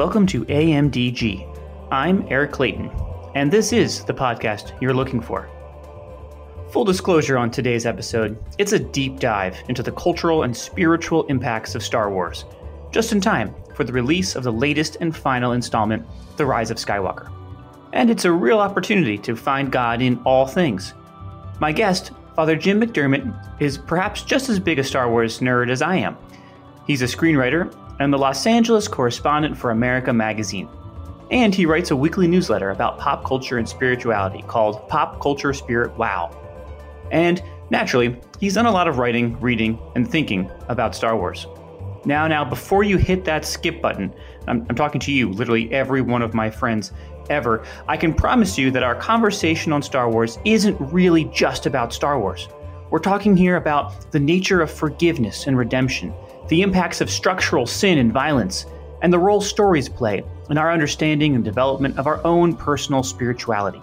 Welcome to AMDG. I'm Eric Clayton, and this is the podcast you're looking for. Full disclosure on today's episode it's a deep dive into the cultural and spiritual impacts of Star Wars, just in time for the release of the latest and final installment, The Rise of Skywalker. And it's a real opportunity to find God in all things. My guest, Father Jim McDermott, is perhaps just as big a Star Wars nerd as I am. He's a screenwriter and the Los Angeles correspondent for America magazine. And he writes a weekly newsletter about pop culture and spirituality called Pop Culture Spirit Wow. And naturally, he's done a lot of writing, reading, and thinking about Star Wars. Now, now, before you hit that skip button, I'm, I'm talking to you, literally every one of my friends ever. I can promise you that our conversation on Star Wars isn't really just about Star Wars. We're talking here about the nature of forgiveness and redemption, the impacts of structural sin and violence, and the role stories play in our understanding and development of our own personal spirituality.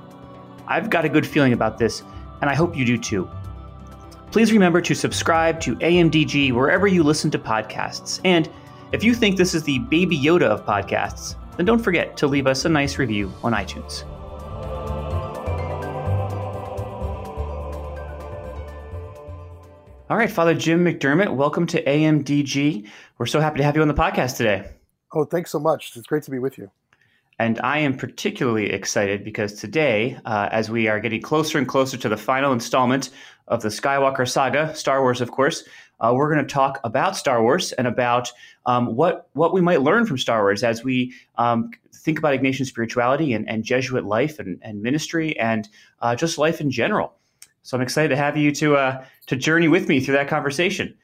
I've got a good feeling about this, and I hope you do too. Please remember to subscribe to AMDG wherever you listen to podcasts. And if you think this is the baby Yoda of podcasts, then don't forget to leave us a nice review on iTunes. All right, Father Jim McDermott, welcome to AMDG. We're so happy to have you on the podcast today. Oh, thanks so much. It's great to be with you. And I am particularly excited because today, uh, as we are getting closer and closer to the final installment of the Skywalker saga, Star Wars, of course, uh, we're going to talk about Star Wars and about um, what what we might learn from Star Wars as we um, think about Ignatian spirituality and, and Jesuit life and, and ministry and uh, just life in general. So I'm excited to have you to uh, to journey with me through that conversation.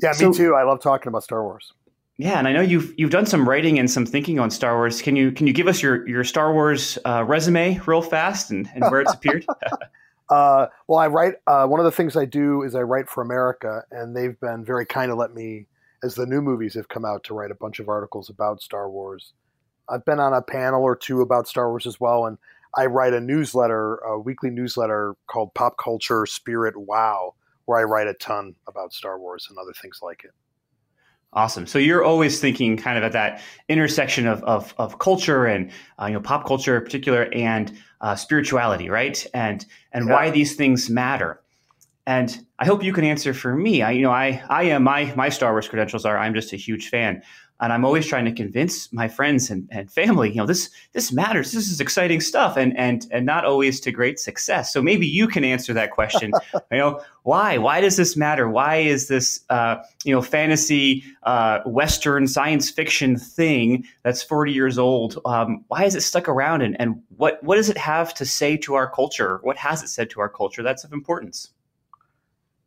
Yeah, me too. I love talking about Star Wars. Yeah, and I know you've you've done some writing and some thinking on Star Wars. Can you can you give us your your Star Wars uh, resume real fast and, and where it's appeared? uh, well, I write. Uh, one of the things I do is I write for America, and they've been very kind to let me, as the new movies have come out, to write a bunch of articles about Star Wars. I've been on a panel or two about Star Wars as well, and I write a newsletter, a weekly newsletter called Pop Culture Spirit Wow, where I write a ton about Star Wars and other things like it. Awesome. So you're always thinking kind of at that intersection of, of, of culture and uh, you know pop culture in particular and uh, spirituality, right? And and yeah. why these things matter. And I hope you can answer for me. I you know I I am my my Star Wars credentials are I'm just a huge fan and I'm always trying to convince my friends and, and family, you know, this this matters. This is exciting stuff, and and and not always to great success. So maybe you can answer that question. you know, why why does this matter? Why is this uh, you know fantasy uh, Western science fiction thing that's 40 years old? Um, why is it stuck around, and and what what does it have to say to our culture? What has it said to our culture that's of importance?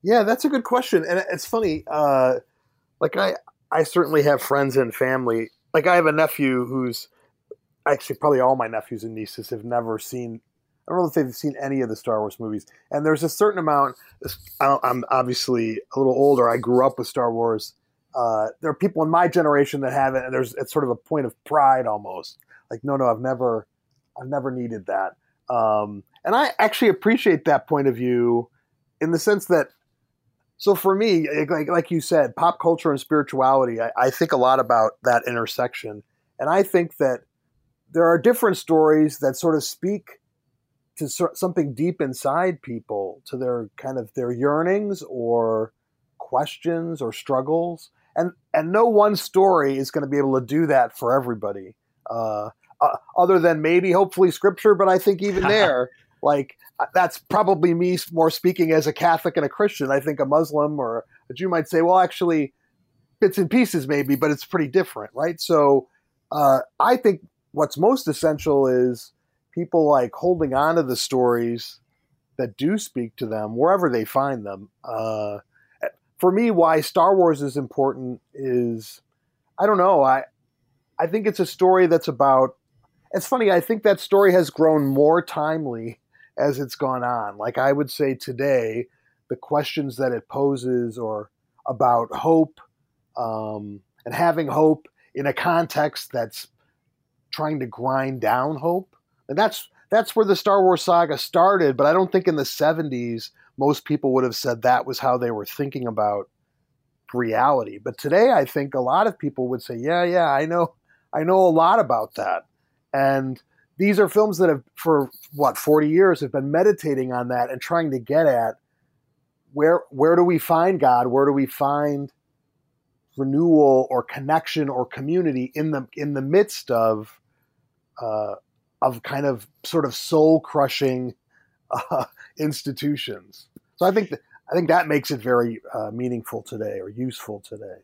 Yeah, that's a good question, and it's funny. Uh, like I, I certainly have friends and family. Like I have a nephew who's actually probably all my nephews and nieces have never seen. I don't know if they've seen any of the Star Wars movies. And there's a certain amount. I'm obviously a little older. I grew up with Star Wars. Uh, there are people in my generation that haven't, and there's it's sort of a point of pride almost. Like, no, no, I've never, I've never needed that. Um, and I actually appreciate that point of view in the sense that so for me, like, like you said, pop culture and spirituality, I, I think a lot about that intersection. And I think that there are different stories that sort of speak to something deep inside people, to their kind of their yearnings or questions or struggles. And, and no one story is going to be able to do that for everybody. Uh, uh, other than maybe hopefully scripture, but I think even there, like that's probably me more speaking as a Catholic and a Christian. I think a Muslim or a Jew might say, well, actually, bits and pieces maybe, but it's pretty different, right? So uh, I think what's most essential is people like holding on to the stories that do speak to them wherever they find them. Uh, for me, why Star Wars is important is I don't know. I I think it's a story that's about. It's funny. I think that story has grown more timely as it's gone on. Like I would say today, the questions that it poses or about hope um, and having hope in a context that's trying to grind down hope. And that's that's where the Star Wars saga started, but I don't think in the 70s most people would have said that was how they were thinking about reality. But today I think a lot of people would say, "Yeah, yeah, I know I know a lot about that. And these are films that have, for what, 40 years, have been meditating on that and trying to get at where where do we find God? Where do we find renewal or connection or community in the in the midst of uh, of kind of sort of soul crushing uh, institutions? So I think that, I think that makes it very uh, meaningful today or useful today.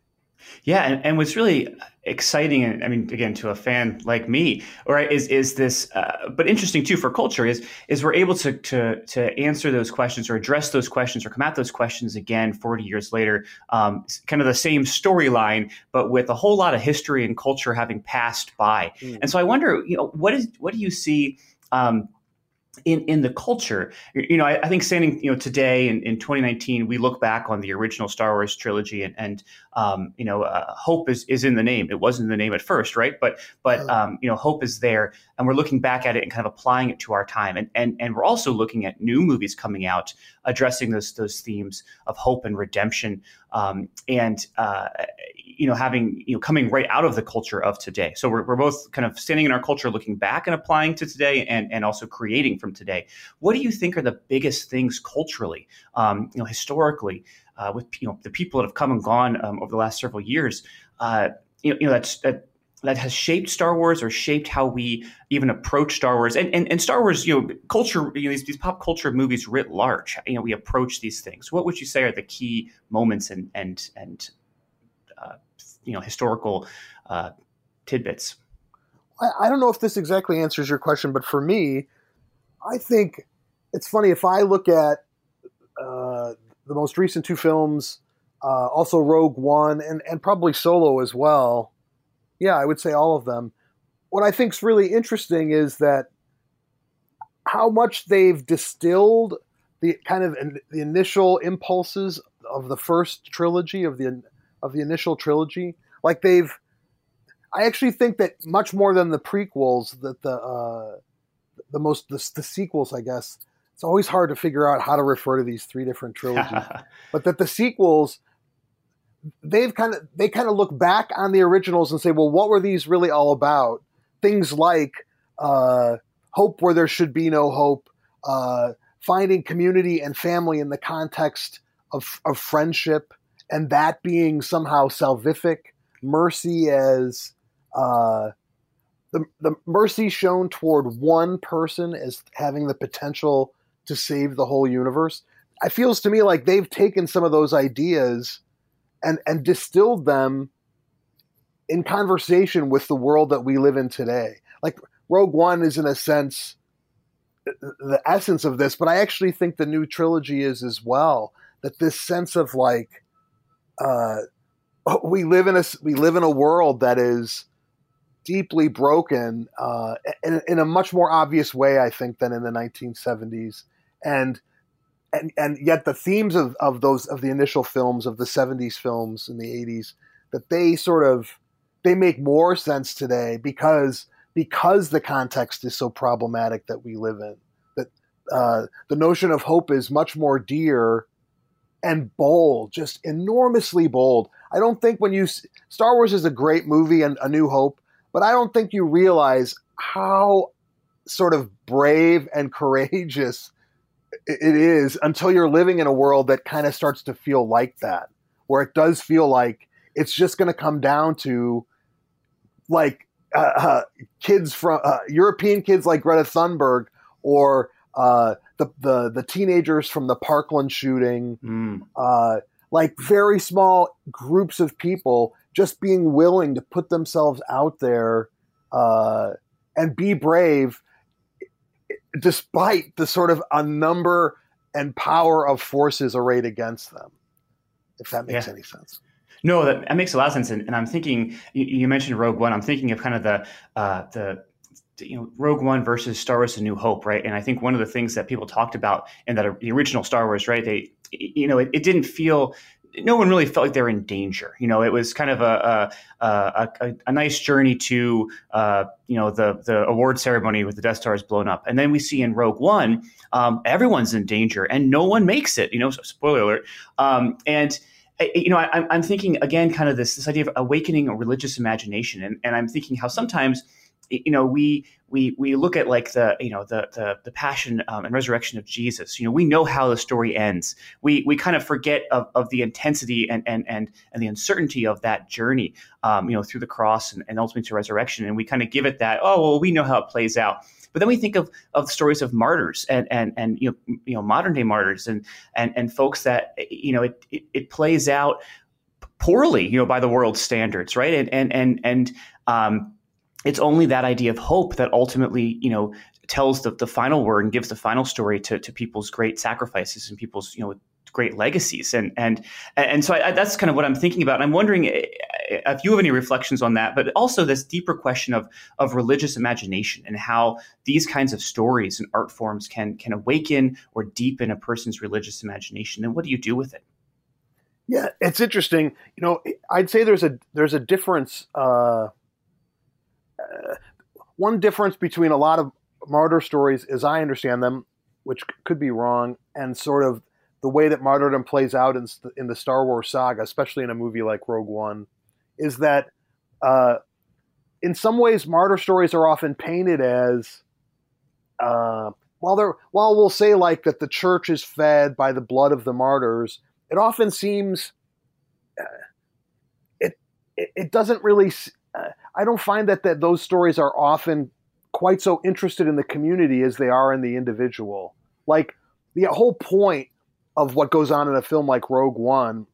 Yeah, and, and what's really exciting, and I mean, again, to a fan like me, right, is is this, uh, but interesting too for culture is is we're able to to to answer those questions or address those questions or come at those questions again forty years later, um, kind of the same storyline, but with a whole lot of history and culture having passed by. Mm. And so I wonder, you know, what is what do you see? Um, in in the culture. You know, I, I, think standing you know today in, in 2019, we look back on the original Star Wars trilogy, and, and um, you know, uh, hope is is in the name. It wasn't the name at first, right? But but um, you know, hope is there, and we're looking back at it and kind of applying it to our time, and and and we're also looking at new movies coming out addressing those those themes of hope and redemption, um, and uh, you know, having you know coming right out of the culture of today. So we're we're both kind of standing in our culture, looking back and applying to today, and and also creating from today. What do you think are the biggest things culturally, um, you know, historically, uh, with you know the people that have come and gone um, over the last several years? Uh, you know, you know that's that that has shaped Star Wars or shaped how we even approach Star Wars and, and, and Star Wars, you know, culture, you know, these, these pop culture movies writ large, you know, we approach these things. What would you say are the key moments and, and, and, you know, historical uh, tidbits? I, I don't know if this exactly answers your question, but for me, I think it's funny if I look at uh, the most recent two films, uh, also Rogue One, and, and probably Solo as well yeah, I would say all of them. What I think is really interesting is that how much they've distilled the kind of in, the initial impulses of the first trilogy of the of the initial trilogy. Like they've, I actually think that much more than the prequels, that the uh, the most the, the sequels, I guess. It's always hard to figure out how to refer to these three different trilogies, but that the sequels they've kind of they kind of look back on the originals and say, well, what were these really all about? Things like uh, hope where there should be no hope, uh, finding community and family in the context of, of friendship, and that being somehow salvific, mercy as uh, the the mercy shown toward one person as having the potential to save the whole universe. It feels to me like they've taken some of those ideas and and distilled them in conversation with the world that we live in today. Like Rogue One is in a sense the essence of this, but I actually think the new trilogy is as well. That this sense of like uh, we live in a we live in a world that is deeply broken uh, in, in, a much more obvious way, I think, than in the 1970s. And and and yet the themes of, of those of the initial films of the 70s films in the 80s that they sort of they make more sense today because because the context is so problematic that we live in that uh, the notion of hope is much more dear and bold just enormously bold. I don't think when you star wars is a great movie and a new hope but i don't think you realize how sort of brave and courageous it is until you're living in a world that kind of starts to feel like that, where it does feel like it's just going to come down to like uh, uh, kids from uh, European kids like Greta Thunberg or uh, the, the the teenagers from the Parkland shooting, mm. like very small groups of people just being willing to put themselves out there uh, and be brave despite the sort of a number and power of forces arrayed against them. If that makes yeah. any sense. No, that, that, makes a lot of sense. And, and I'm thinking, you, you, mentioned Rogue One. I'm thinking of kind of the uh, the you know Rogue One versus Star Wars: A New Hope, right? And I think one of the things that people talked about in that the original Star Wars, right? They, you know, it, it didn't feel no one really felt like they're in danger. You know, it was kind of a a, a, a nice journey to uh, you know the the award ceremony with the Death Stars blown up, and then we see in Rogue One, um, everyone's in danger and no one makes it. You know, spoiler alert. Um, and you know, I, am thinking again, kind of this this idea of awakening a religious imagination, and, and I'm thinking how sometimes you know we we we look at like the you know the the, the passion um, and resurrection of Jesus. You know, we know how the story ends. We we kind of forget of, of the intensity and and and and the uncertainty of that journey. Um, you know, through the cross and, and ultimately to resurrection, and we kind of give it that. Oh well, we know how it plays out. But then we think of of stories of martyrs and and and you know you know modern day martyrs and and and folks that you know it it, it plays out poorly you know by the world's standards right and and and and um, it's only that idea of hope that ultimately, you know, tells the, the final word and gives the final story to, to people's great sacrifices and people's, you know, great legacies. And and and so I, that's kind of what I'm thinking about. And I'm wondering eh, eh, if you have any reflections on that, but also this deeper question of of religious imagination and how these kinds of stories and art forms can can awaken or deepen a person's religious imagination. And what do you do with it? Yeah, it's interesting. You know, I'd say there's a there's a difference. Uh, one difference between a lot of martyr stories, as I understand them, which could be wrong, and sort of the way that martyrdom plays out in, in the Star Wars saga, especially in a movie like Rogue One, is that uh, in some ways martyr stories are often painted as uh, while they're while we'll say like that the church is fed by the blood of the martyrs, it often seems uh, it, it, it doesn't really I don't find that, that those stories are often quite so interested in the community as they are in the individual. Like the whole point of what goes on in a film like Rogue One,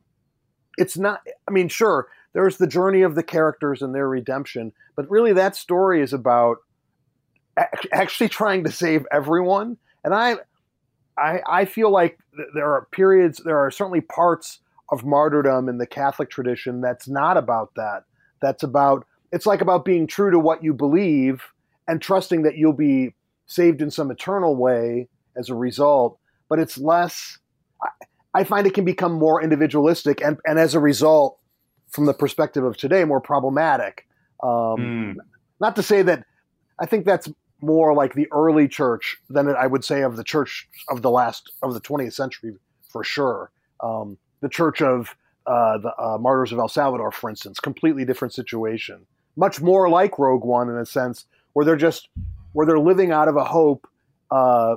it's not, I mean, sure, there's the journey of the characters and their redemption, but really that story is about actually trying to save everyone. And I, I, I feel like there are periods, there are certainly parts of martyrdom in the Catholic tradition that's not about that. That's about it's like about being true to what you believe and trusting that you'll be saved in some eternal way as a result. But it's less, I, I find it can become more individualistic and, and as a result, from the perspective of today, more problematic. Um, mm. Not to say that I think that's more like the early church than I would say of the church of the last of the 20th century for sure. Um, the church of uh, the uh, martyrs of El Salvador, for instance, completely different situation much more like Rogue One in a sense, where they're just where they're living out of a hope uh,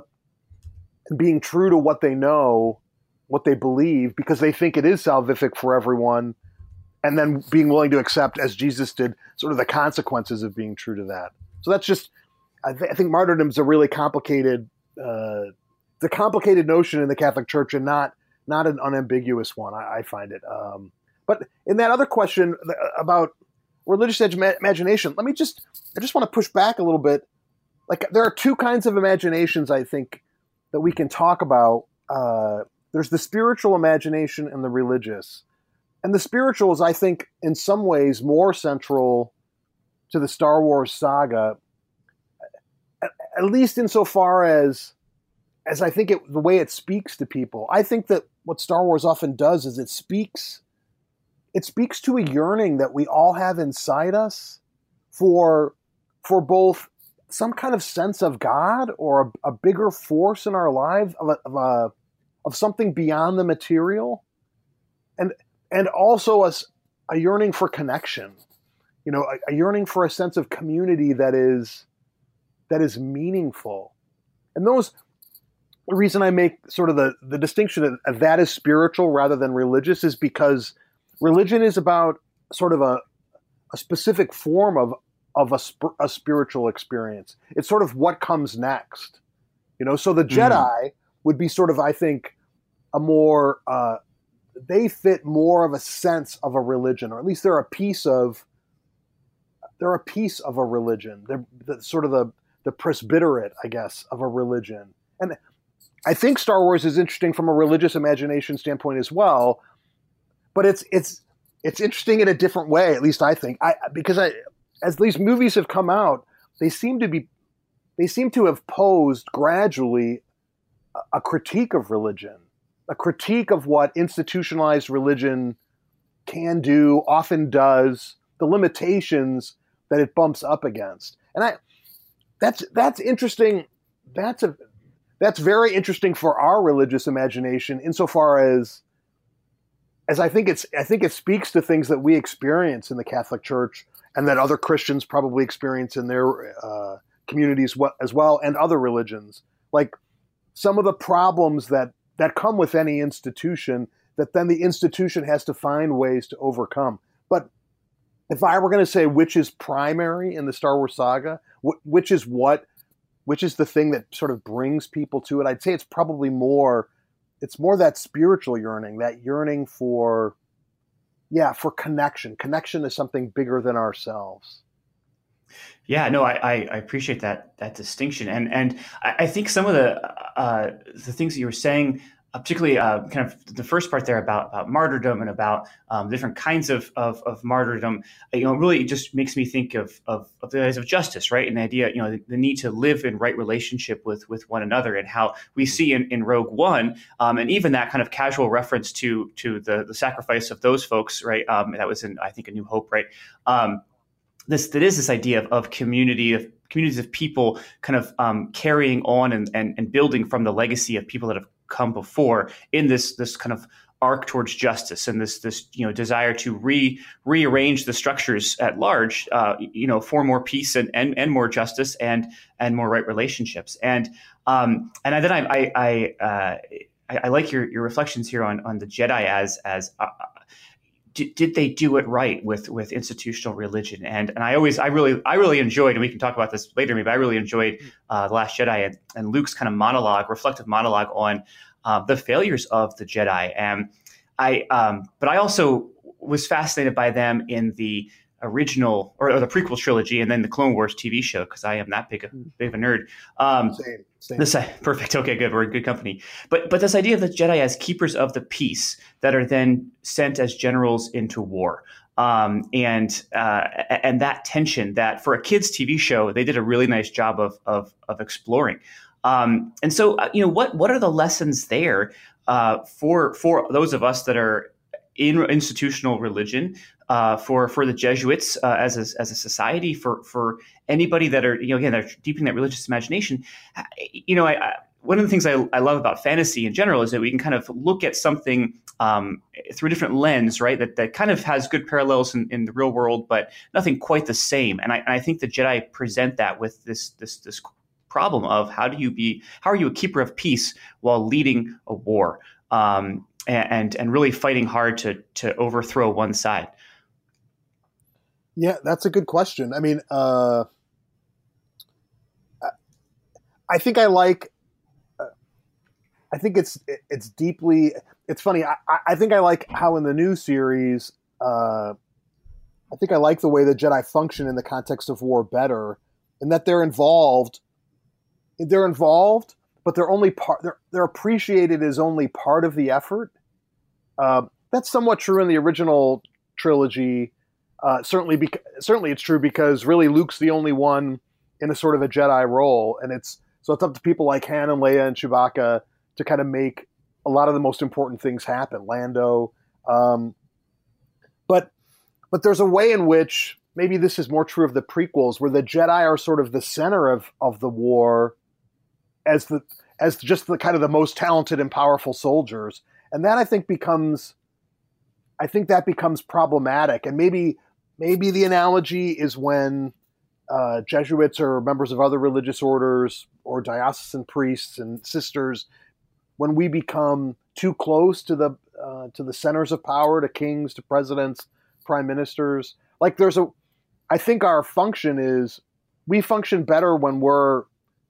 being true to what they know, what they believe, because they think it is salvific for everyone, and then being willing to accept, as Jesus did, sort of the consequences of being true to that. So that's just, I, th- I think martyrdom is a really complicated, uh, the complicated notion in the Catholic Church, and not not an unambiguous one. I, I find it. Um, but in that other question about religious imagination. Let me just, I just want to push back a little bit. Like there are two kinds of imaginations I think that we can talk about. Uh, there's the spiritual imagination and the religious. And the spiritual is, I think, in some ways more central to the Star Wars saga, at least insofar as as I think it, the way it speaks to people. I think that what Star Wars often does is it speaks it speaks to a yearning that we all have inside us for for both some kind of sense of God or a, a bigger force in our lives of a, of, a, of something beyond the material, and and also a, a yearning for connection, you know, a, a yearning for a sense of community that is that is meaningful, and those the reason I make sort of the, the distinction that that is spiritual rather than religious is because religion is about sort of a, a specific form of of a, sp- a spiritual experience. It's sort of what comes next, you know. So the mm-hmm. Jedi mm. would be sort of, I think, a more uh, they fit more of a sense of a religion, or at least they're a piece of they're a piece of a religion. They're the, sort of the the presbyterate, I guess, of a religion. And I think Star Wars is interesting from a religious imagination standpoint as well, but it's it's it's interesting in a different way. At least I think, I because I as these movies have come out, they seem to be they seem to have posed gradually a, a critique of religion, a critique of what institutionalized religion can do, often does, the limitations that it bumps up against. And I that's that's interesting. That's a that's very interesting for our religious imagination insofar as as I think it's I think it speaks to things that we experience in the Catholic Church and that other Christians probably experience in their uh, communities as well and other religions. Like some of the problems that that come with any institution that then the institution has to find ways to overcome. But if I were going to say which is primary in the Star Wars saga, which is what, which is the thing that sort of brings people to it, I'd say it's probably more, it's more that spiritual yearning, that yearning for, yeah, for connection. Connection is something bigger than ourselves. Yeah, no, I, I, appreciate that that distinction, and and I, think some of the uh, the things that you were saying uh, particularly uh, kind of the first part there about, about martyrdom and about um, different kinds of, of, of, martyrdom, you know, really just makes me think of, of, of, the ideas of justice, right? And the idea, you know, the, the, need to live in right relationship with, with one another and how we see in, in Rogue One, um, and even that kind of casual reference to to the, the sacrifice of those folks, right? Um, that was in, I think, A New Hope, right? Um, this that is this idea of, of community of communities of people kind of um, carrying on and, and, and building from the legacy of people that have come before in this this kind of arc towards justice and this this you know desire to re rearrange the structures at large uh, you know for more peace and, and and more justice and and more right relationships. And um and then I I I, uh, I, I like your your reflections here on on the Jedi as as uh, did, did they do it right with with institutional religion? And and I always I really I really enjoyed, and we can talk about this later, maybe I really enjoyed uh, the Last Jedi and, and Luke's kind of monologue, reflective monologue on uh, the failures of the Jedi. And I um, but I also was fascinated by them in the original or, or, the prequel trilogy and then the Clone Wars TV show because I am that big a, big of a nerd. Um, same, same. This perfect. Okay, good. We're in good company. But but this idea of the Jedi as keepers of the peace that are then sent as generals into war. Um, and uh, and that tension that for a kids TV show they did a really nice job of of, of exploring. Um, and so uh, you know what what are the lessons there uh, for for those of us that are in institutional religion uh, for for the Jesuits uh, as a, as a society for for anybody that are you know again they're deepening that religious imagination. You know, I, I, one of the things I, I love about fantasy in general is that we can kind of look at something um, through a different lens, right? That that kind of has good parallels in, in the real world, but nothing quite the same. And I, and I think the Jedi present that with this this this problem of how do you be how are you a keeper of peace while leading a war um, and and really fighting hard to to overthrow one side yeah, that's a good question. I mean, uh, I think I like. Uh, I think it's it's deeply. It's funny. I, I think I like how in the new series. Uh, I think I like the way the Jedi function in the context of war better, in that they're involved. They're involved, but they're only part. They're they're appreciated as only part of the effort. Uh, that's somewhat true in the original trilogy uh, certainly, bec- certainly it's true because really Luke's the only one in a sort of a Jedi role, and it's so it's up to people like Han and Leia and Chewbacca to kind of make a lot of the most important things happen. Lando, um, but but there's a way in which maybe this is more true of the prequels, where the Jedi are sort of the center of of the war, as the as just the kind of the most talented and powerful soldiers, and that I think becomes, I think that becomes problematic, and maybe maybe the analogy is when uh, Jesuits or members of other religious orders or diocesan priests and sisters, when we become too close to the uh, to the centers of power, to kings, to presidents, prime ministers, like there's a, I think our function is we function better when we're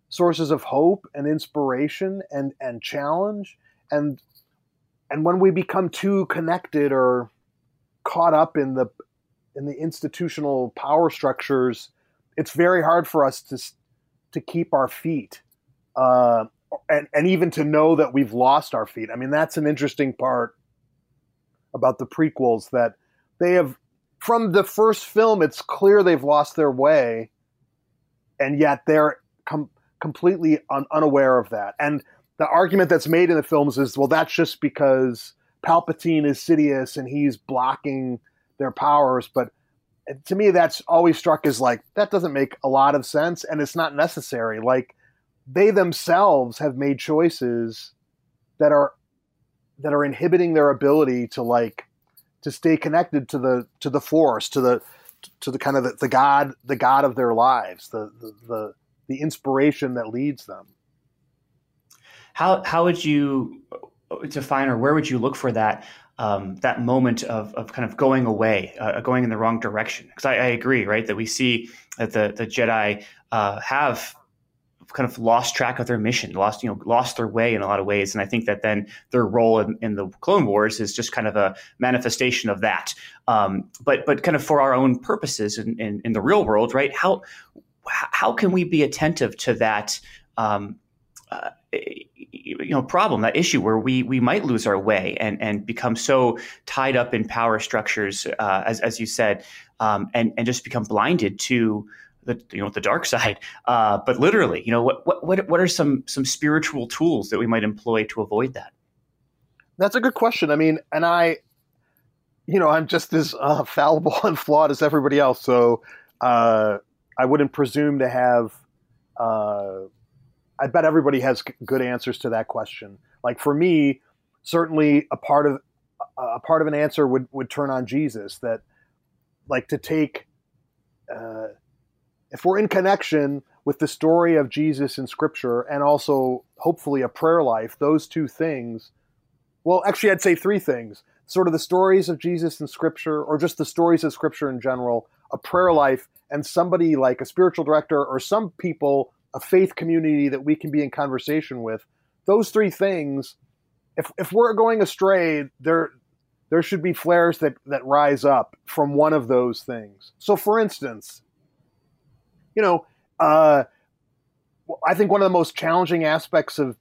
sources of hope and inspiration and and challenge and and when we become too connected or caught up in the in the institutional power structures, it's very hard for us to to keep our feet, uh, and and even to know that we've lost our feet. I mean, that's an interesting part about the prequels that they have from the first film. It's clear they've lost their way, and yet they're com- completely un- unaware of that. And the argument that's made in the films is, well, that's just because Palpatine is Sidious and he's blocking their powers. But to me, that's always struck as like that doesn't make a lot of sense, and it's not necessary. Like they themselves have made choices that are that are inhibiting their ability to like to stay connected to the to the force to the to the kind of the, the god the god of their lives the, the the the inspiration that leads them how how would you define or where would you look for that um, that moment of, of kind of going away, uh, going in the wrong direction? Because I, I, agree, right, that we see that the the Jedi uh, have kind of lost track of their mission, lost you know lost their way in a lot of ways, and I think that then their role in, in the Clone Wars is just kind of a manifestation of that. Um, but but kind of for our own purposes in, in, in, the real world, right? How how can we be attentive to that? Um, uh, you know problem that issue where we we might lose our way and and become so tied up in power structures uh, as as you said um, and and just become blinded to the you know the dark side. Uh, but literally you know what what what are some some spiritual tools that we might employ to avoid that? That's a good question. I mean and i you know i'm just as uh, fallible and flawed as everybody else. So uh, i wouldn't presume to have uh, I bet everybody has good answers to that question. Like for me, certainly a part of a part of an answer would would turn on Jesus. That like to take uh, if we're in connection with the story of Jesus in Scripture and also hopefully a prayer life, those two things. Well, actually, I'd say three things: sort of the stories of Jesus in Scripture, or just the stories of Scripture in general, a prayer life, and somebody like a spiritual director or some people a faith community that we can be in conversation with. Those three things, if if we're going astray, there there should be flares that that rise up from one of those things. So, for instance, you know, uh, I think one of the most challenging aspects of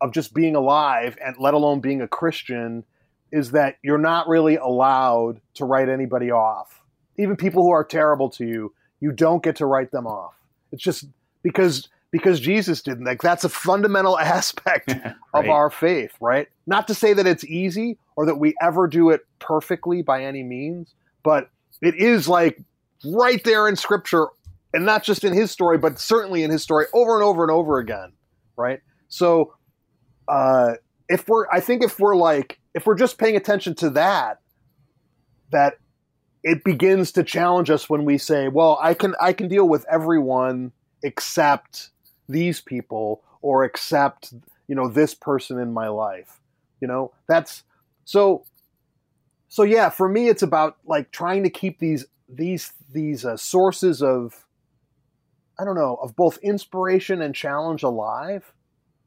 of just being alive, and let alone being a Christian, is that you're not really allowed to write anybody off. Even people who are terrible to you, you don't get to write them off. It's just because because Jesus didn't. Like that's a fundamental aspect right. of our faith, right? Not to say that it's easy or that we ever do it perfectly by any means, but it is like right there in scripture and not just in his story, but certainly in his story over and over and over again, right? So uh if we're I think if we're like if we're just paying attention to that that it begins to challenge us when we say, well, I can I can deal with everyone except these people or accept you know this person in my life you know? That's so so yeah for me it's about like trying to keep these these these uh, sources of i don't know of both inspiration and challenge alive.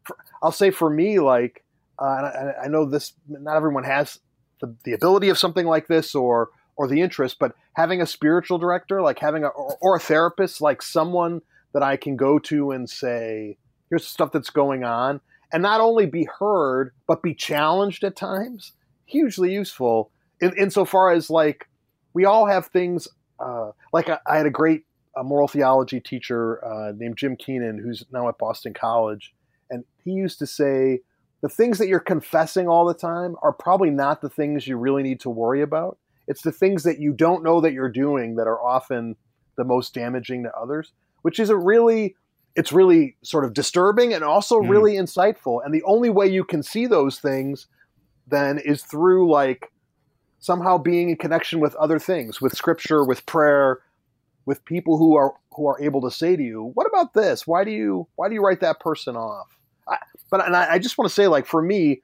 For, i'll say for me like uh, I, I, know this not everyone has the, the ability of something like this or or the interest but having a spiritual director like having a or, or a therapist like someone that I can go to and say, here's the stuff that's going on, and not only be heard, but be challenged at times. Hugely useful in, insofar as like we all have things uh, like I, I, had a great uh, moral theology teacher uh, named Jim Keenan, who's now at Boston College, and he used to say the things that you're confessing all the time are probably not the things you really need to worry about. It's the things that you don't know that you're doing that are often the most damaging to others which is a really it's really sort of disturbing and also mm. really insightful. And the only way you can see those things then is through like somehow being in connection with other things, with scripture, with prayer, with people who are who are able to say to you, "What about this? Why do you why do you write that person off?" I, but and I, I just want to say, like for me,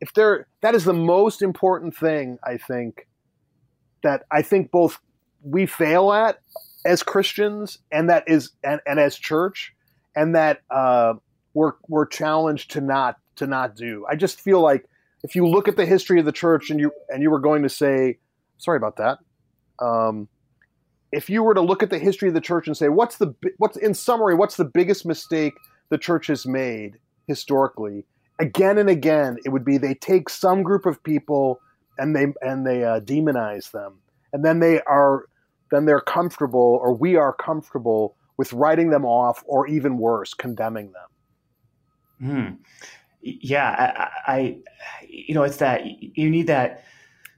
if there that is the most important thing I think that I think both we fail at as Christians and that is and, and as church and that uh, we're we're challenged to not to not do. I just feel like if you look at the history of the church and you and you were going to say, sorry about that. Um, if you were to look at the history of the church and say, what's the what's in summary, what's the biggest mistake the church has made historically? Again and again, it would be they take some group of people and they and they uh, demonize them, and then they are then they're comfortable or we are comfortable with writing them off or even worse, condemning them. Hmm. Yeah, I, I, you know, it's that you need that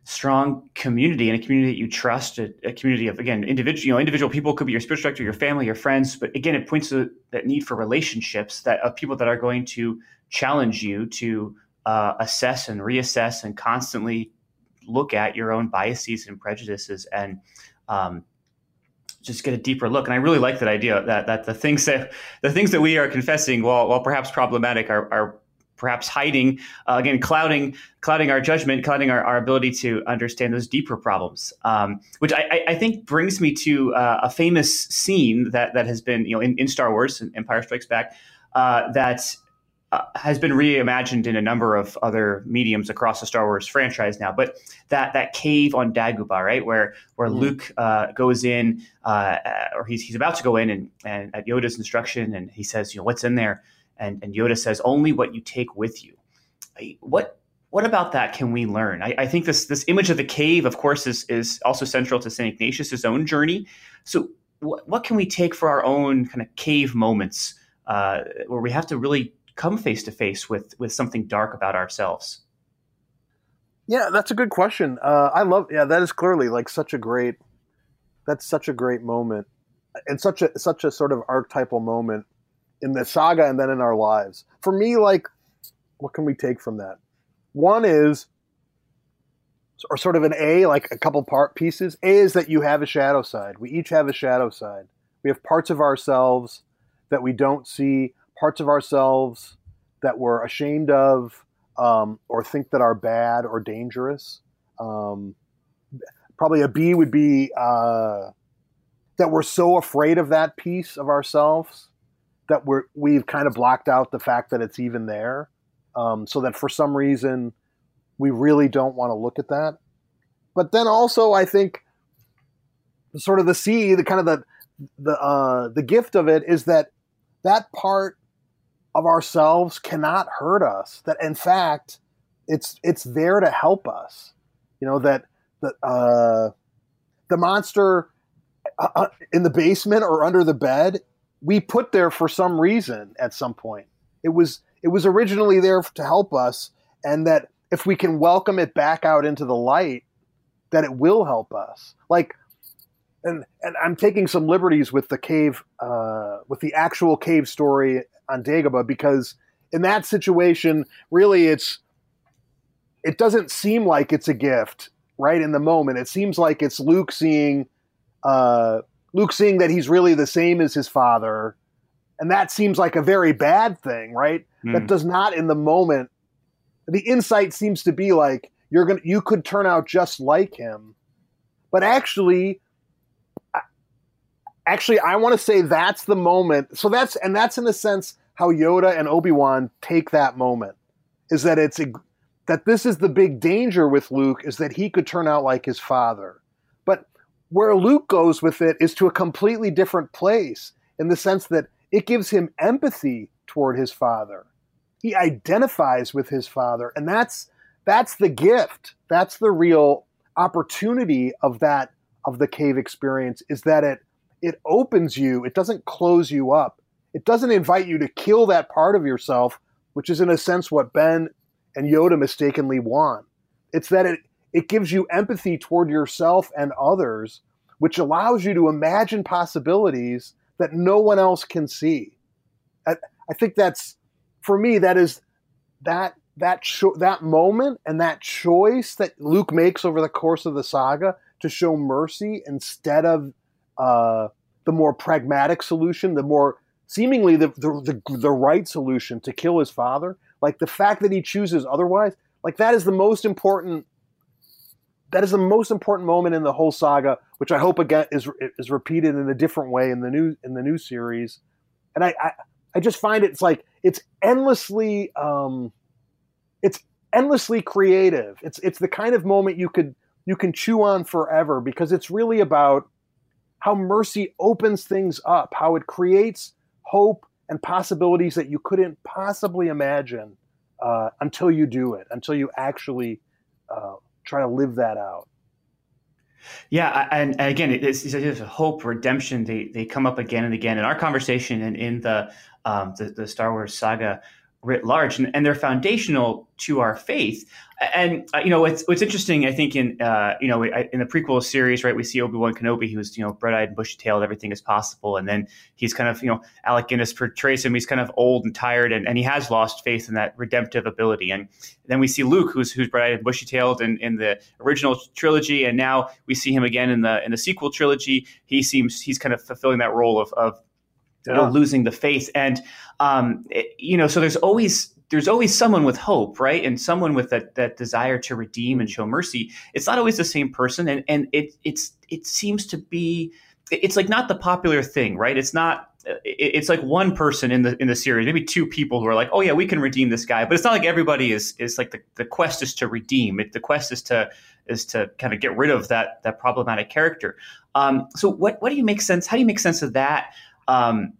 strong community and a community that you trust, a, a, community of again individual, you know, individual people could be your spiritual director, your family, your friends, but again, it points to that need for relationships that of people that are going to challenge you to uh, assess and reassess and constantly look at your own biases and prejudices and um, just get a deeper look. And I really like that idea that that the things that the things that we are confessing, while while perhaps problematic, are, are perhaps hiding uh, again clouding clouding our judgment clouding our, our ability to understand those deeper problems um, which I, I, think brings me to uh, a famous scene that that has been you know in, in star wars and empire strikes back uh, that uh, has been reimagined in a number of other mediums across the Star Wars franchise now. But that that cave on Dagobah, right, where where mm. Luke uh, goes in, uh, or he's he's about to go in, and, and at Yoda's instruction, and he says, you know, what's in there, and and Yoda says, only what you take with you. What what about that can we learn? I, I think this this image of the cave, of course, is is also central to Saint Ignatius's own journey. So, what, what can we take for our own kind of cave moments? Uh, where we have to really come face to face with with something dark about ourselves? Yeah, that's a good question. Uh, I love. Yeah, that is clearly like such a great. That's such a great moment, and such a such a sort of archetypal moment in the saga, and then in our lives. For me, like, what can we take from that? One is, or sort of an A, like a couple part pieces. A is that you have a shadow side. We each have a shadow side. We have parts of ourselves that we don't see parts of ourselves that we're ashamed of um, or think that are bad or dangerous. Um, probably a B would be uh, that we're so afraid of that piece of ourselves that we're we've kind of blocked out the fact that it's even there, um, so that for some reason we really don't want to look at that. But then also, I think sort of the C, the kind of the the uh, the gift of it is that that part of ourselves cannot hurt us. That in fact, it's it's there to help us. You know that the uh, the monster uh, uh, in the basement or under the bed we put there for some reason at some point. It was it was originally there to help us, and that if we can welcome it back out into the light, that it will help us. Like, and and I'm taking some liberties with the cave, uh, with the actual cave story on Dagobah because in that situation, really, it's it doesn't seem like it's a gift right in the moment. It seems like it's Luke seeing uh, Luke seeing that he's really the same as his father, and that seems like a very bad thing, right? Mm. That does not in the moment. The insight seems to be like you're gonna you could turn out just like him, but actually actually i want to say that's the moment so that's and that's in a sense how yoda and obi-wan take that moment is that it's that this is the big danger with luke is that he could turn out like his father. But where luke goes with it is to a completely different place in the sense that it gives him empathy toward his father. He identifies with his father and that's that's the gift. That's the real opportunity of that of the cave experience is that it it opens you, it doesn't close you up. It doesn't invite you to kill that part of yourself, which is in a sense what Ben and Yoda mistakenly want. It's that it it gives you empathy toward yourself and others, which allows you to imagine possibilities that no one else can see. I, I think that's for me that is that that cho- that moment and that choice that Luke makes over the course of the saga to show mercy instead of uh, the more pragmatic solution, the more seemingly the, the, the, the right solution to kill his father. Like the fact that he chooses otherwise, like that is the most important. That is the most important moment in the whole saga, which I hope again is is repeated in a different way in the new in the new series. And I I, I just find it's like it's endlessly um, it's endlessly creative. It's it's the kind of moment you could you can chew on forever because it's really about how mercy opens things up, how it creates hope and possibilities that you couldn't possibly imagine uh, until you do it, until you actually uh, try to live that out. Yeah, and, again, it's, it's hope, redemption. They they come up again and again in our conversation and in the um, the, the, Star Wars saga. Writ large, and, and they're foundational to our faith. And uh, you know, what's what's interesting, I think, in uh, you know, in the prequel series, right, we see Obi Wan Kenobi, who's you know, bright eyed and bushy tailed, everything is possible, and then he's kind of you know, Alec Guinness portrays him, he's kind of old and tired, and, and he has lost faith in that redemptive ability. And then we see Luke, who's who's bright eyed and bushy tailed in, in the original trilogy, and now we see him again in the in the sequel trilogy. He seems he's kind of fulfilling that role of of yeah. you know, losing the faith. And um, it, you know, so there's always there's always someone with hope, right? And someone with that that desire to redeem and show mercy. It's not always the same person, and and it it's it seems to be it's like not the popular thing, right? It's not. It's like one person in the in the series, maybe two people who are like, "Oh yeah, we can redeem this guy," but it's not like everybody is is like the, the quest is to redeem. It, the quest is to is to kind of get rid of that that problematic character. Um, so what what do you make sense? How do you make sense of that? Um,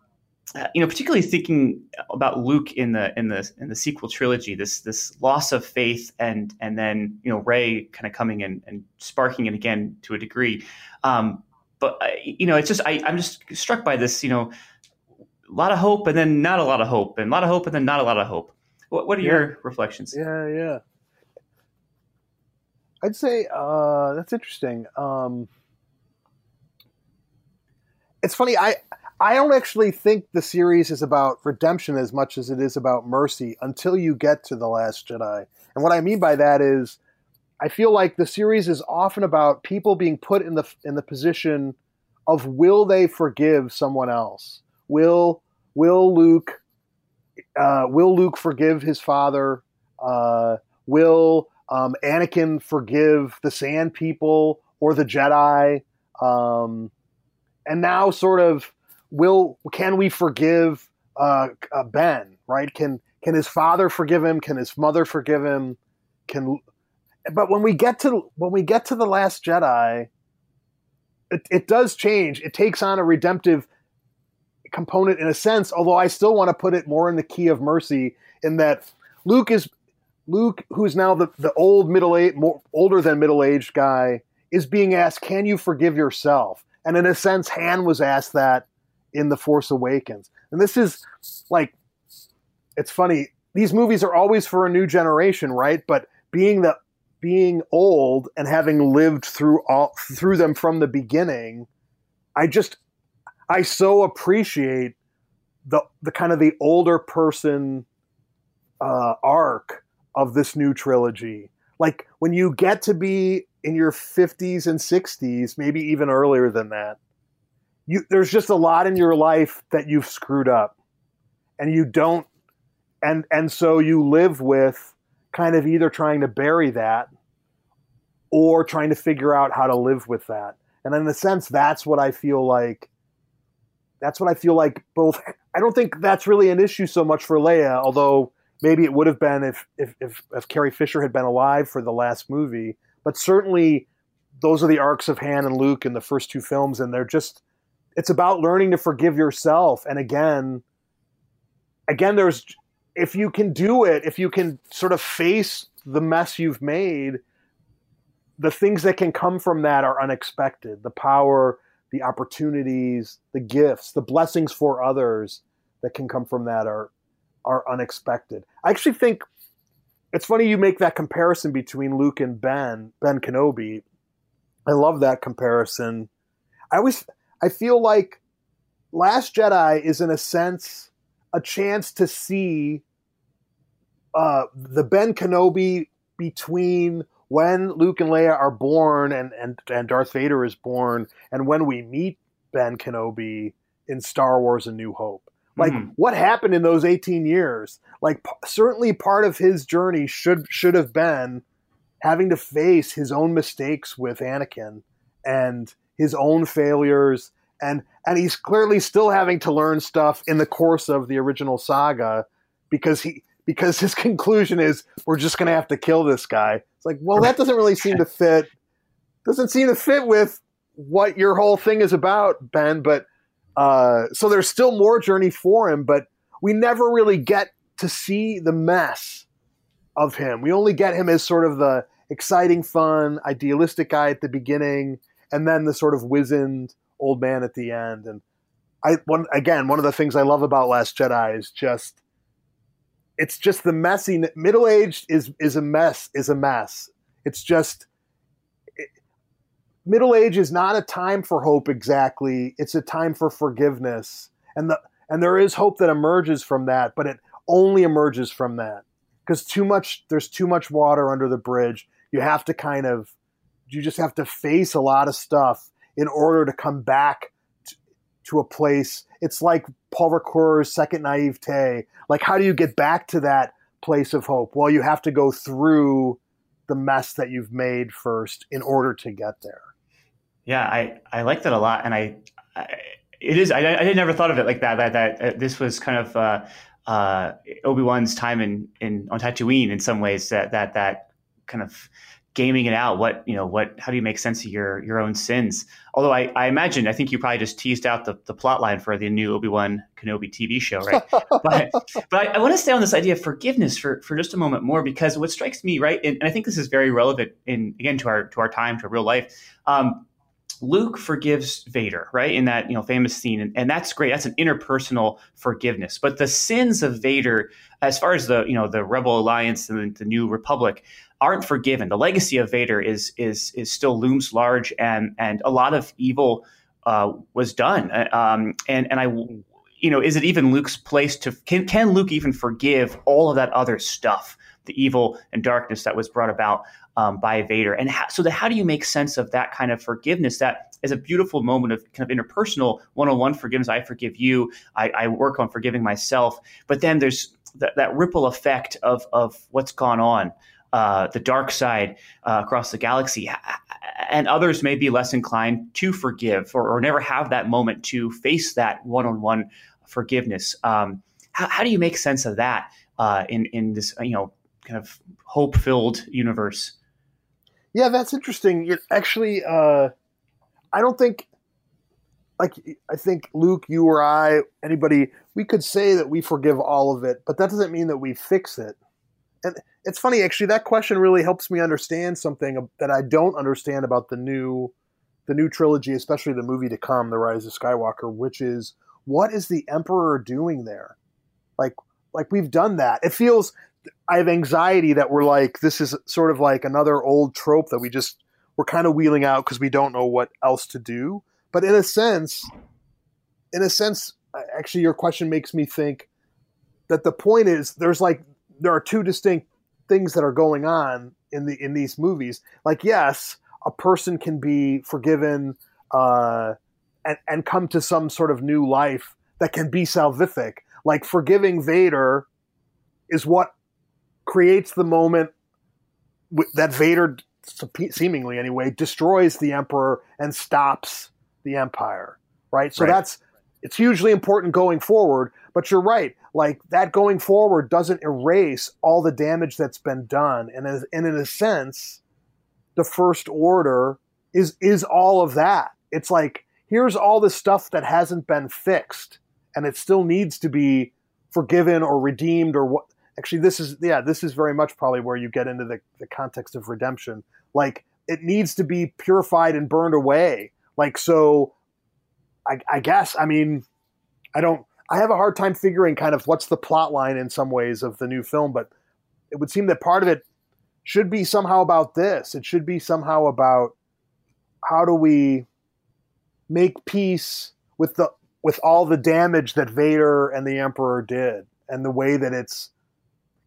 uh, you know, particularly thinking about Luke in the in the in the sequel trilogy, this this loss of faith, and and then you know Rey kind of coming in and sparking it again to a degree. Um, but uh, you know, it's just I, I'm just struck by this. You know, a lot of hope, and then not a lot of hope, and a lot of hope, and then not a lot of hope. What, what are yeah. your reflections? Yeah, yeah. I'd say uh, that's interesting. Um, it's funny. I I don't actually think the series is about redemption as much as it is about mercy until you get to The Last Jedi. And what I mean by that is I feel like the series is often about people being put in the in the position of will they forgive someone else? Will will Luke uh, will Luke forgive his father? Uh, will um, Anakin forgive the Sand People or the Jedi? Um, and now, sort of, will can we forgive uh, uh, Ben? Right? Can can his father forgive him? Can his mother forgive him? Can but when we get to when we get to the Last Jedi, it, it does change. It takes on a redemptive component in a sense. Although I still want to put it more in the key of mercy, in that Luke is Luke, who's now the, the old middle age, more older than middle aged guy, is being asked, "Can you forgive yourself?" And in a sense, Han was asked that in The Force Awakens. And this is like, it's funny. These movies are always for a new generation, right? But being the being old and having lived through all through them from the beginning, I just I so appreciate the the kind of the older person uh, arc of this new trilogy. Like when you get to be in your 50s and 60s, maybe even earlier than that, you there's just a lot in your life that you've screwed up and you don't and and so you live with kind of either trying to bury that or trying to figure out how to live with that. And in a sense that's what i feel like that's what i feel like both i don't think that's really an issue so much for leia although maybe it would have been if if if, if carrie fisher had been alive for the last movie. But certainly those are the arcs of han and luke in the first two films and they're just it's about learning to forgive yourself. And again again there's if you can do it if you can sort of face the mess you've made the things that can come from that are unexpected. The power the opportunities the gifts the blessings for others that can come from that are are unexpected. I actually think it's funny you make that comparison between luke and ben ben kenobi. I love that comparison. I always I feel like Last Jedi is, in a sense, a chance to see uh, the Ben Kenobi between when Luke and Leia are born and, and, and Darth Vader is born, and when we meet Ben Kenobi in Star Wars A New Hope. Like, mm. what happened in those 18 years? Like, p- certainly part of his journey should should have been having to face his own mistakes with Anakin and his own failures and and he's clearly still having to learn stuff in the course of the original saga because he because his conclusion is we're just going to have to kill this guy. It's like, well, that doesn't really seem to fit. Doesn't seem to fit with what your whole thing is about, Ben. But uh, so there's still more journey for him, but we never really get to see the mess of him. We only get him as sort of the exciting, fun, idealistic guy at the beginning, and then the sort of wizened old man at the end. And I one again, one of the things I love about Last Jedi is just it's just the messy middle aged is is a mess is a mess. It's just it, middle age is not a time for hope exactly. It's a time for forgiveness, and the and there is hope that emerges from that, but it only emerges from that because too much there's too much water under the bridge. You have to kind of you just have to face a lot of stuff in order to come back to, to a place. It's like Paul Ricoeur's second naivete. Like, how do you get back to that place of hope? Well, you have to go through the mess that you've made first in order to get there. Yeah, I, I like that a lot. And I, I it is, I, I never thought of it like that, that, that uh, this was kind of, uh, uh, Obi-Wan's time in, in, on Tatooine in some ways that, that, that kind of gaming it out. What you know, what how do you make sense of your your own sins? Although I, I imagine I think you probably just teased out the, the plot line for the new Obi Wan Kenobi TV show, right? but but I, I, want to stay on this idea of forgiveness for for just a moment more because what strikes me, right, and, and I think this is very relevant in again to our to our time to real life. Um, Luke forgives Vader, right? In that you know famous scene, and, and, that's great. That's an interpersonal forgiveness. But the sins of Vader, as far as the you know the Rebel Alliance and the, New Republic, aren't forgiven. The legacy of Vader is is is still looms large, and and a lot of evil uh, was done. Uh, um, and and I, you know, is it even Luke's place to can can Luke even forgive all of that other stuff, the evil and darkness that was brought about um, by Vader? And so, that how do you make sense of that kind of forgiveness? That is a beautiful moment of kind of interpersonal one-on-one forgiveness. I forgive you. I, I work on forgiving myself. But then there's that, that ripple effect of of what's gone on uh, the dark side uh, across the galaxy. And others may be less inclined to forgive or, or never have that moment to face that one on one forgiveness. Um, how, how, do you make sense of that uh, in, in this, you know, kind of hope filled universe? Yeah, that's interesting. Actually, uh, I don't think, like, I think Luke, you or I, anybody, we could say that we forgive all of it, but that doesn't mean that we fix it. And it's funny actually that question really helps me understand something that I don't understand about the new the new trilogy, especially the movie to come, The Rise of Skywalker, which is what is the Emperor doing there? Like like we've done that. It feels I have anxiety that we're like this is sort of like another old trope that we just we're kind of wheeling out because we don't know what else to do. But in a sense, in a sense, actually, your question makes me think that the point is there's like there are two distinct things that are going on in the in these movies. Like, yes, a person can be forgiven uh, and and come to some sort of new life that can be salvific. Like forgiving Vader is what creates the moment that Vader seemingly anyway destroys the emperor and stops the empire right so right. that's it's hugely important going forward but you're right like that going forward doesn't erase all the damage that's been done and, as, and in a sense the first order is is all of that it's like here's all the stuff that hasn't been fixed and it still needs to be forgiven or redeemed or what actually this is yeah this is very much probably where you get into the, the context of redemption like it needs to be purified and burned away like so I, I guess i mean i don't I have a hard time figuring kind of what's the plot line in some ways of the new film, but it would seem that part of it should be somehow about this. It should be somehow about how do we make peace with the with all the damage that Vader and the Emperor did and the way that it's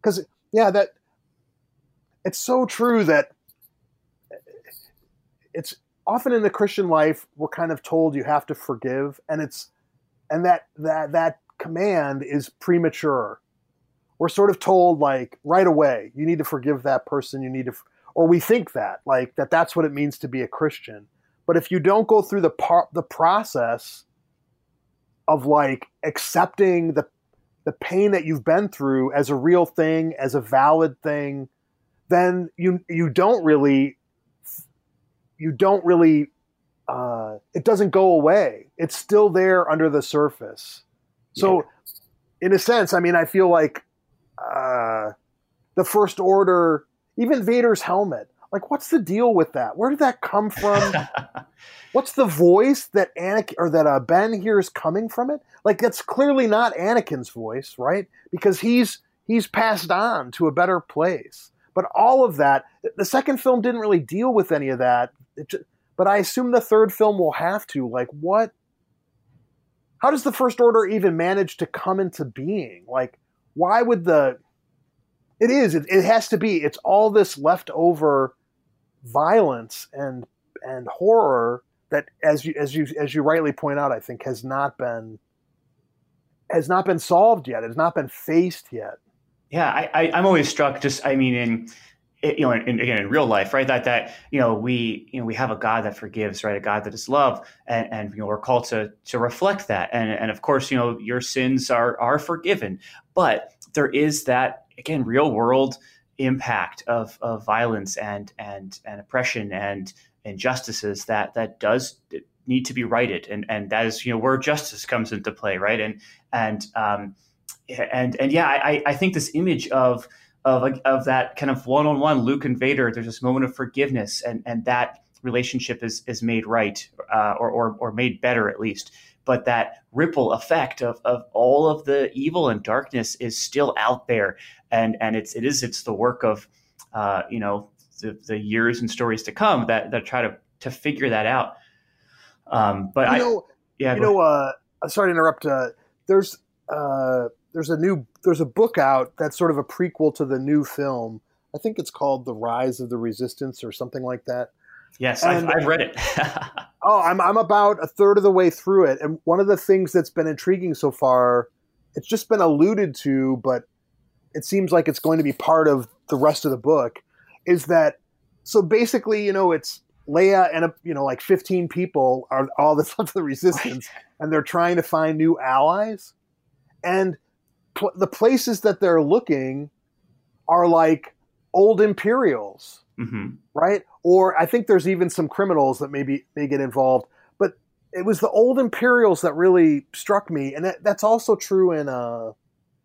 because yeah that it's so true that it's often in the Christian life we're kind of told you have to forgive and it's and that that that command is premature. We're sort of told like right away, you need to forgive that person. You need to, or we think that like that that's what it means to be a Christian. But if you don't go through the part the process of like accepting the the pain that you've been through as a real thing, as a valid thing, then you you don't really you don't really uh, it doesn't go away. It's still there under the surface. So, yeah. in a sense, I mean, I feel like uh, the First Order, even Vader's helmet. Like, what's the deal with that? Where did that come from? what's the voice that Anakin or that uh, Ben hears coming from it? Like, that's clearly not Anakin's voice, right? Because he's he's passed on to a better place. But all of that, the second film didn't really deal with any of that. Just, but I assume the third film will have to. Like, what? How does the First Order even manage to come into being? Like, why would the? It is. It, it has to be. It's all this leftover violence and and horror that, as you as you as you rightly point out, I think has not been has not been solved yet. Has not been faced yet. Yeah, I, I am always struck. Just I mean, in you know, in, in, again in real life, right? That that you know we you know we have a God that forgives, right? A God that is love, and, and you know we're called to to reflect that. And and of course, you know, your sins are are forgiven, but there is that again real world impact of of violence and and and oppression and injustices that that does need to be righted, and and that is you know where justice comes into play, right? And and um, and and yeah, I, I think this image of of of that kind of one on one Luke and Vader, there's this moment of forgiveness, and and that relationship is is made right uh, or, or or made better at least. But that ripple effect of of all of the evil and darkness is still out there, and and it's it is it's the work of uh, you know the, the years and stories to come that that try to to figure that out. Um, but you I know, yeah, you know, uh, sorry to interrupt. Uh, there's uh, there's a new there's a book out that's sort of a prequel to the new film. I think it's called The Rise of the Resistance or something like that. Yes, I've, I've, read it. oh, I'm I'm about a third of the way through it, and one of the things that's been intriguing so far, it's just been alluded to, but it seems like it's going to be part of the rest of the book, is that so basically, you know, it's Leia and a, you know like 15 people are all that's left of the resistance, and they're trying to find new allies, and pl- the places that they're looking are like old Imperials, mm-hmm. right? Or I think there's even some criminals that maybe may get involved. But it was the old Imperials that really struck me, and that, that's also true in uh,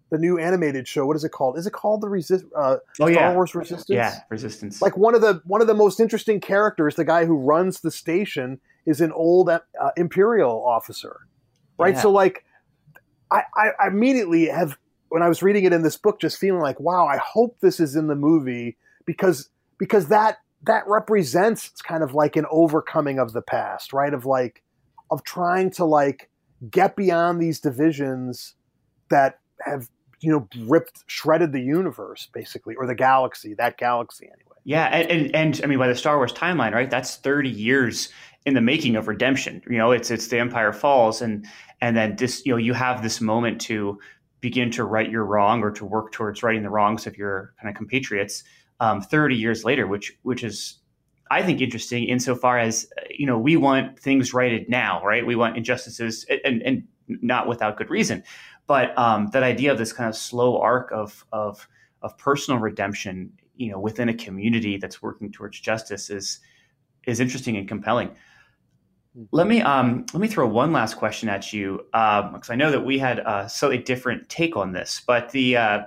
the new animated show. What is it called? Is it called the Resist? Uh, oh, Star yeah. Wars Resistance. Yeah, Resistance. Like one of the one of the most interesting characters, the guy who runs the station, is an old uh, Imperial officer, right? Yeah. So like, I, I immediately have when I was reading it in this book, just feeling like, wow, I hope this is in the movie because because that that represents kind of like an overcoming of the past, right? Of like of trying to like get beyond these divisions that have you know ripped shredded the universe basically or the galaxy that galaxy anyway. Yeah and, and, and i mean by the star wars timeline right that's 30 years in the making of redemption. You know it's it's the empire falls and and then this you know you have this moment to begin to right your wrong or to work towards righting the wrongs of your kind of compatriots um, 30 years later, which which is I think interesting insofar as you know we want things righted now, right? We want injustices and, and not without good reason, but um, that idea of this kind of slow arc of of of personal redemption, you know, within a community that's working towards justice is is interesting and compelling. Let me um, let me throw one last question at you because um, I know that we had a slightly different take on this, but the uh,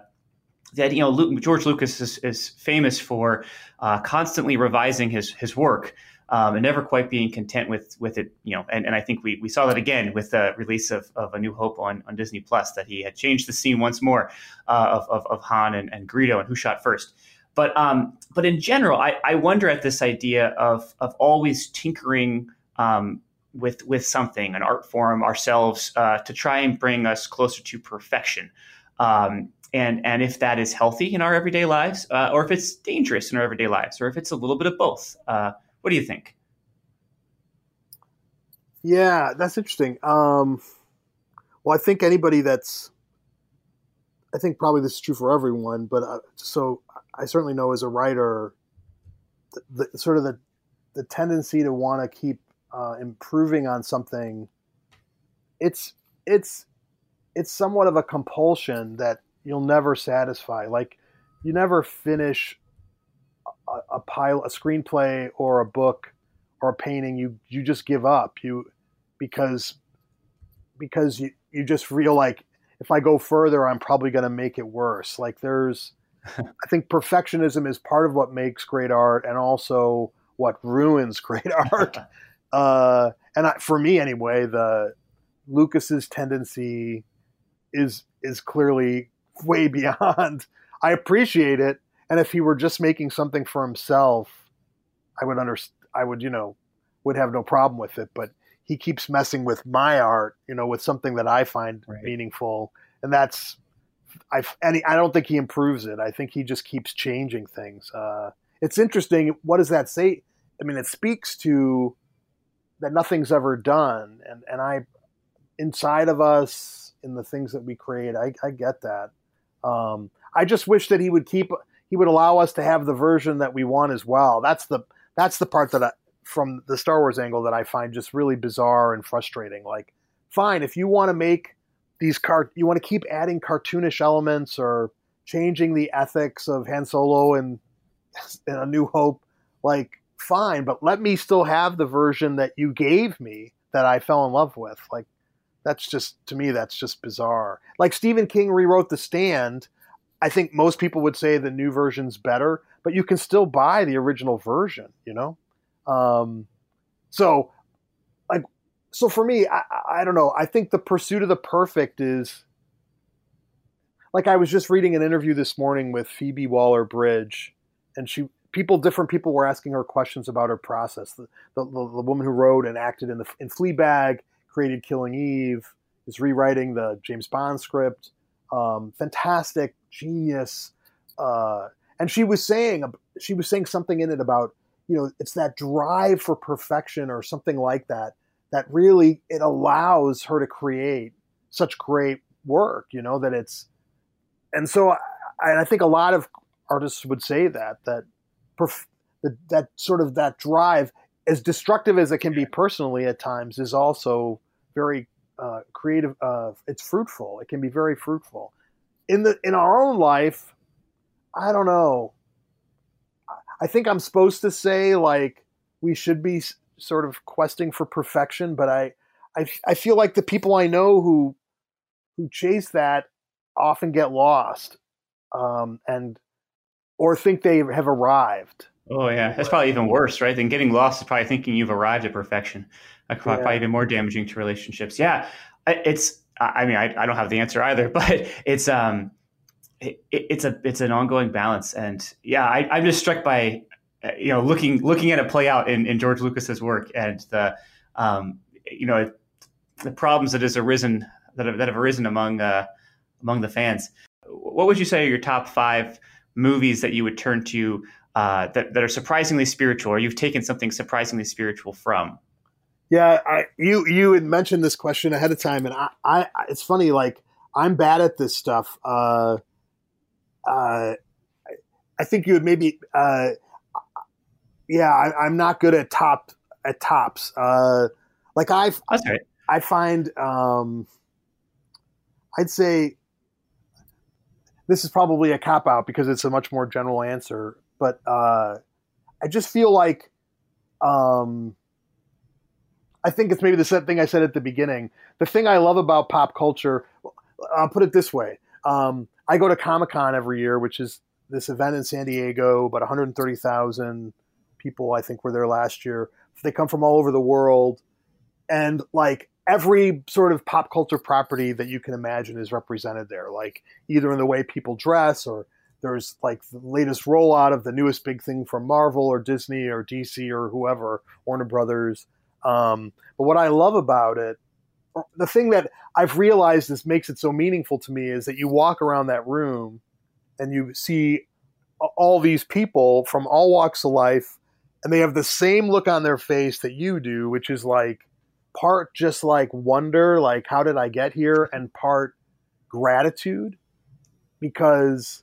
that you know Luke, George Lucas is, is famous for uh, constantly revising his his work um, and never quite being content with with it. You know, and, and I think we, we saw that again with the release of, of A New Hope on, on Disney Plus that he had changed the scene once more uh, of, of, of Han and, and Greedo and who shot first. But um, but in general, I, I wonder at this idea of of always tinkering um, with with something, an art form ourselves, uh, to try and bring us closer to perfection. Um, and and if that is healthy in our everyday lives, uh, or if it's dangerous in our everyday lives, or if it's a little bit of both. Uh, what do you think? Yeah, that's interesting. Um, well, I think anybody that's, I think probably this is true for everyone, but uh, so I certainly know as a writer, the, the sort of the the tendency to want to keep uh, improving on something, it's it's it's somewhat of a compulsion that you'll never satisfy. Like you never finish a, a pile, a screenplay or a book or a painting. You you just give up. You because because you you just feel like if I go further, I'm probably going to make it worse. Like there's, I think perfectionism is part of what makes great art, and also what ruins great art. uh, and I, for me, anyway, the Lucas's tendency is is clearly way beyond. I appreciate it, and if he were just making something for himself, I would under I would you know would have no problem with it. But he keeps messing with my art, you know, with something that I find right. meaningful, and that's I and I don't think he improves it. I think he just keeps changing things. Uh, it's interesting. What does that say? I mean, it speaks to that nothing's ever done, and and I inside of us in the things that we create. I, I get that. Um, I just wish that he would keep he would allow us to have the version that we want as well. That's the that's the part that I, from the Star Wars angle that I find just really bizarre and frustrating. Like, fine, if you want to make these cart, you want to keep adding cartoonish elements or changing the ethics of Han Solo and, and A New Hope, like fine, but let me still have the version that you gave me that I fell in love with. Like, that's just to me, that's just bizarre. Like Stephen King rewrote The Stand. I think most people would say the new version's better, but you can still buy the original version. You know, um, so like, so for me, I, I don't know. I think the pursuit of the perfect is like I was just reading an interview this morning with Phoebe Waller Bridge, and she people different people were asking her questions about her process. The, the, the, woman who wrote and acted in the in Fleabag created Killing Eve, is rewriting the James Bond script. Um, fantastic, genius. Uh, and she was saying she was saying something in it about you know it's that drive for perfection or something like that that really it allows her to create such great work. You know that it's and so I, I think a lot of artists would say that that perf- that, that sort of that drive as destructive as it can be personally at times, is also very uh, creative. Uh, it's fruitful. It can be very fruitful. In the in our own life, I don't know. I think I'm supposed to say like we should be sort of questing for perfection, but I, I, I feel like the people I know who who chase that often get lost, um, and or think they have arrived. Oh yeah, that's probably even worse, right? Than getting lost is probably thinking you've arrived at perfection. Like probably, yeah. probably even more damaging to relationships. Yeah, it's. I mean, I, I don't have the answer either, but it's um, it, it's a it's an ongoing balance, and yeah, I, I'm just struck by you know looking looking at it play out in, in George Lucas's work and the um, you know the problems that has arisen that have, that have arisen among uh, among the fans. What would you say are your top five movies that you would turn to uh, that, that are surprisingly spiritual, or you've taken something surprisingly spiritual from? Yeah, I, you you had mentioned this question ahead of time, and I, I it's funny. Like I'm bad at this stuff. Uh, uh, I think you would maybe. Uh, yeah, I, am not good at top at tops. Uh, like I, right. I find. Um, I'd say this is probably a cop out because it's a much more general answer but uh, I just feel like um, I think it's maybe the same thing I said at the beginning. The thing I love about pop culture, I'll put it this way: um, I go to Comic Con every year, which is this event in San Diego. About 130,000 people, I think, were there last year. They come from all over the world, and like every sort of pop culture property that you can imagine is represented there. Like either in the way people dress or there's like the latest rollout of the newest big thing from Marvel or Disney or DC or whoever, Warner Brothers. Um, but what I love about it, the thing that I've realized this makes it so meaningful to me is that you walk around that room and you see all these people from all walks of life and they have the same look on their face that you do, which is like part just like wonder, like how did I get here, and part gratitude because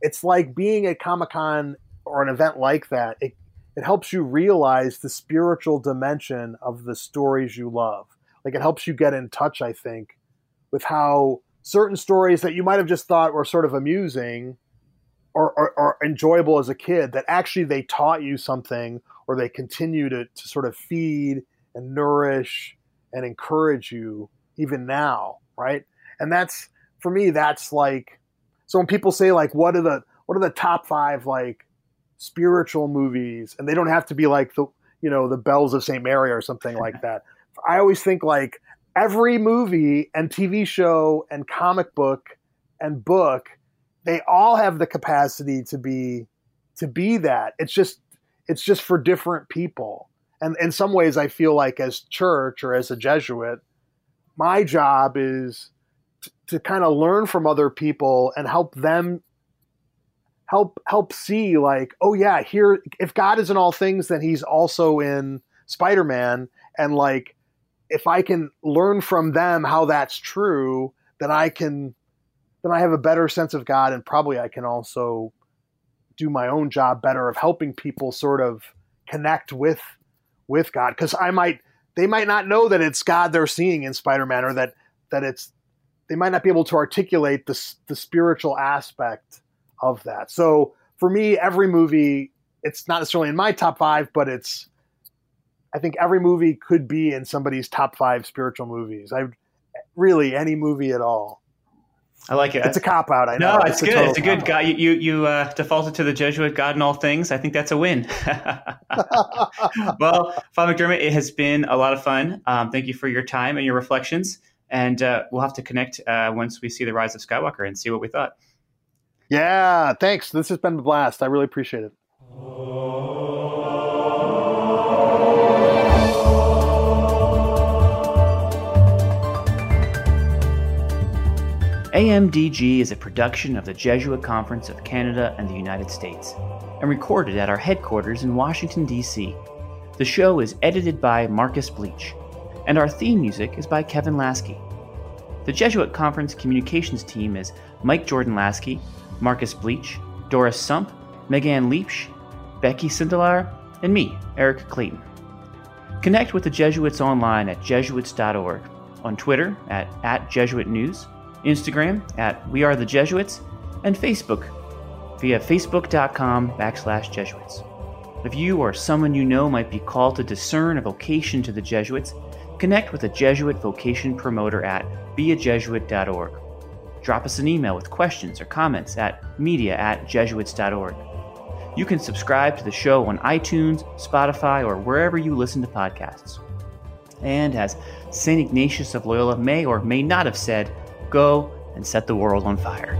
it's like being at Comic Con or an event like that. It, it helps you realize the spiritual dimension of the stories you love. Like it helps you get in touch, I think, with how certain stories that you might have just thought were sort of amusing or, or, or enjoyable as a kid, that actually they taught you something or they continue to, to sort of feed and nourish and encourage you even now, right? And that's for me, that's like so when people say like, what are the what are the top five like spiritual movies, and they don't have to be like the you know the Bells of Saint Mary or something like that. I always think like every movie and TV show and comic book and book, they all have the capacity to be to be that. It's just it's just for different people. And in some ways I feel like as church or as a Jesuit, my job is to, kind of learn from other people and help them help help see like oh yeah here if god is in all things then he's also in spider-man. And like if i can learn from them how that's true then i can then i have a better sense of god and probably i can also do my own job better of helping people sort of connect with with god. Because i might they might not know that it's god they're seeing in spider-man or that that it's they might not be able to articulate the, the spiritual aspect of that. So for me, every movie, it's not necessarily in my top five, but it's, I think every movie could be in somebody's top five spiritual movies. I really any movie at all. I like it. It's a cop out. I know. No, it's, it's good. It's a good guy. You you, you uh, defaulted to the Jesuit God in all things. I think that's a win. well, Father McDermott, it has been a lot of fun. Um, thank you for your time and your reflections. And uh, we'll have to connect uh, once we see the rise of Skywalker and see what we thought. Yeah, thanks. This has been a blast. I really appreciate it. AMDG is a production of the Jesuit Conference of Canada and the United States and recorded at our headquarters in Washington, D.C. The show is edited by Marcus Bleach, and our theme music is by Kevin Lasky. The Jesuit Conference communications team is Mike Jordan Lasky, Marcus Bleach, Doris Sump, Megan Leach, Becky Sindelar, and me, Eric Clayton. Connect with the Jesuits online at jesuits.org, on Twitter at, at Jesuit News, Instagram at We Are the Jesuits, and Facebook via facebook.com backslash Jesuits. If you or someone you know might be called to discern a vocation to the Jesuits, connect with a Jesuit vocation promoter at beajesuit.org drop us an email with questions or comments at media at jesuits.org. You can subscribe to the show on iTunes, Spotify, or wherever you listen to podcasts. And as St. Ignatius of Loyola may or may not have said, go and set the world on fire.